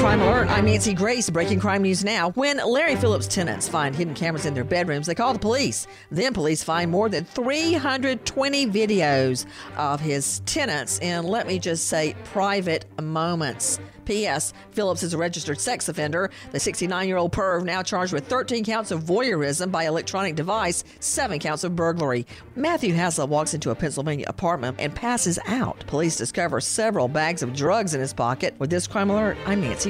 Crime Alert, I'm Nancy Grace, breaking crime news now. When Larry Phillips' tenants find hidden cameras in their bedrooms, they call the police. Then police find more than 320 videos of his tenants in, let me just say, private moments. P.S. Phillips is a registered sex offender. The 69 year old perv now charged with 13 counts of voyeurism by electronic device, seven counts of burglary. Matthew Hassel walks into a Pennsylvania apartment and passes out. Police discover several bags of drugs in his pocket. With this crime alert, I'm Nancy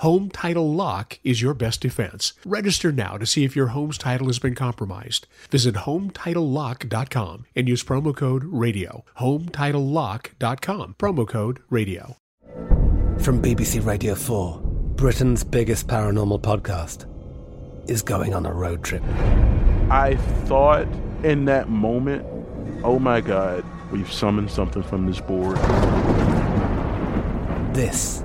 Home Title Lock is your best defense. Register now to see if your home's title has been compromised. Visit HometitleLock.com and use promo code RADIO. HometitleLock.com, promo code RADIO. From BBC Radio 4, Britain's biggest paranormal podcast is going on a road trip. I thought in that moment, oh my God, we've summoned something from this board. This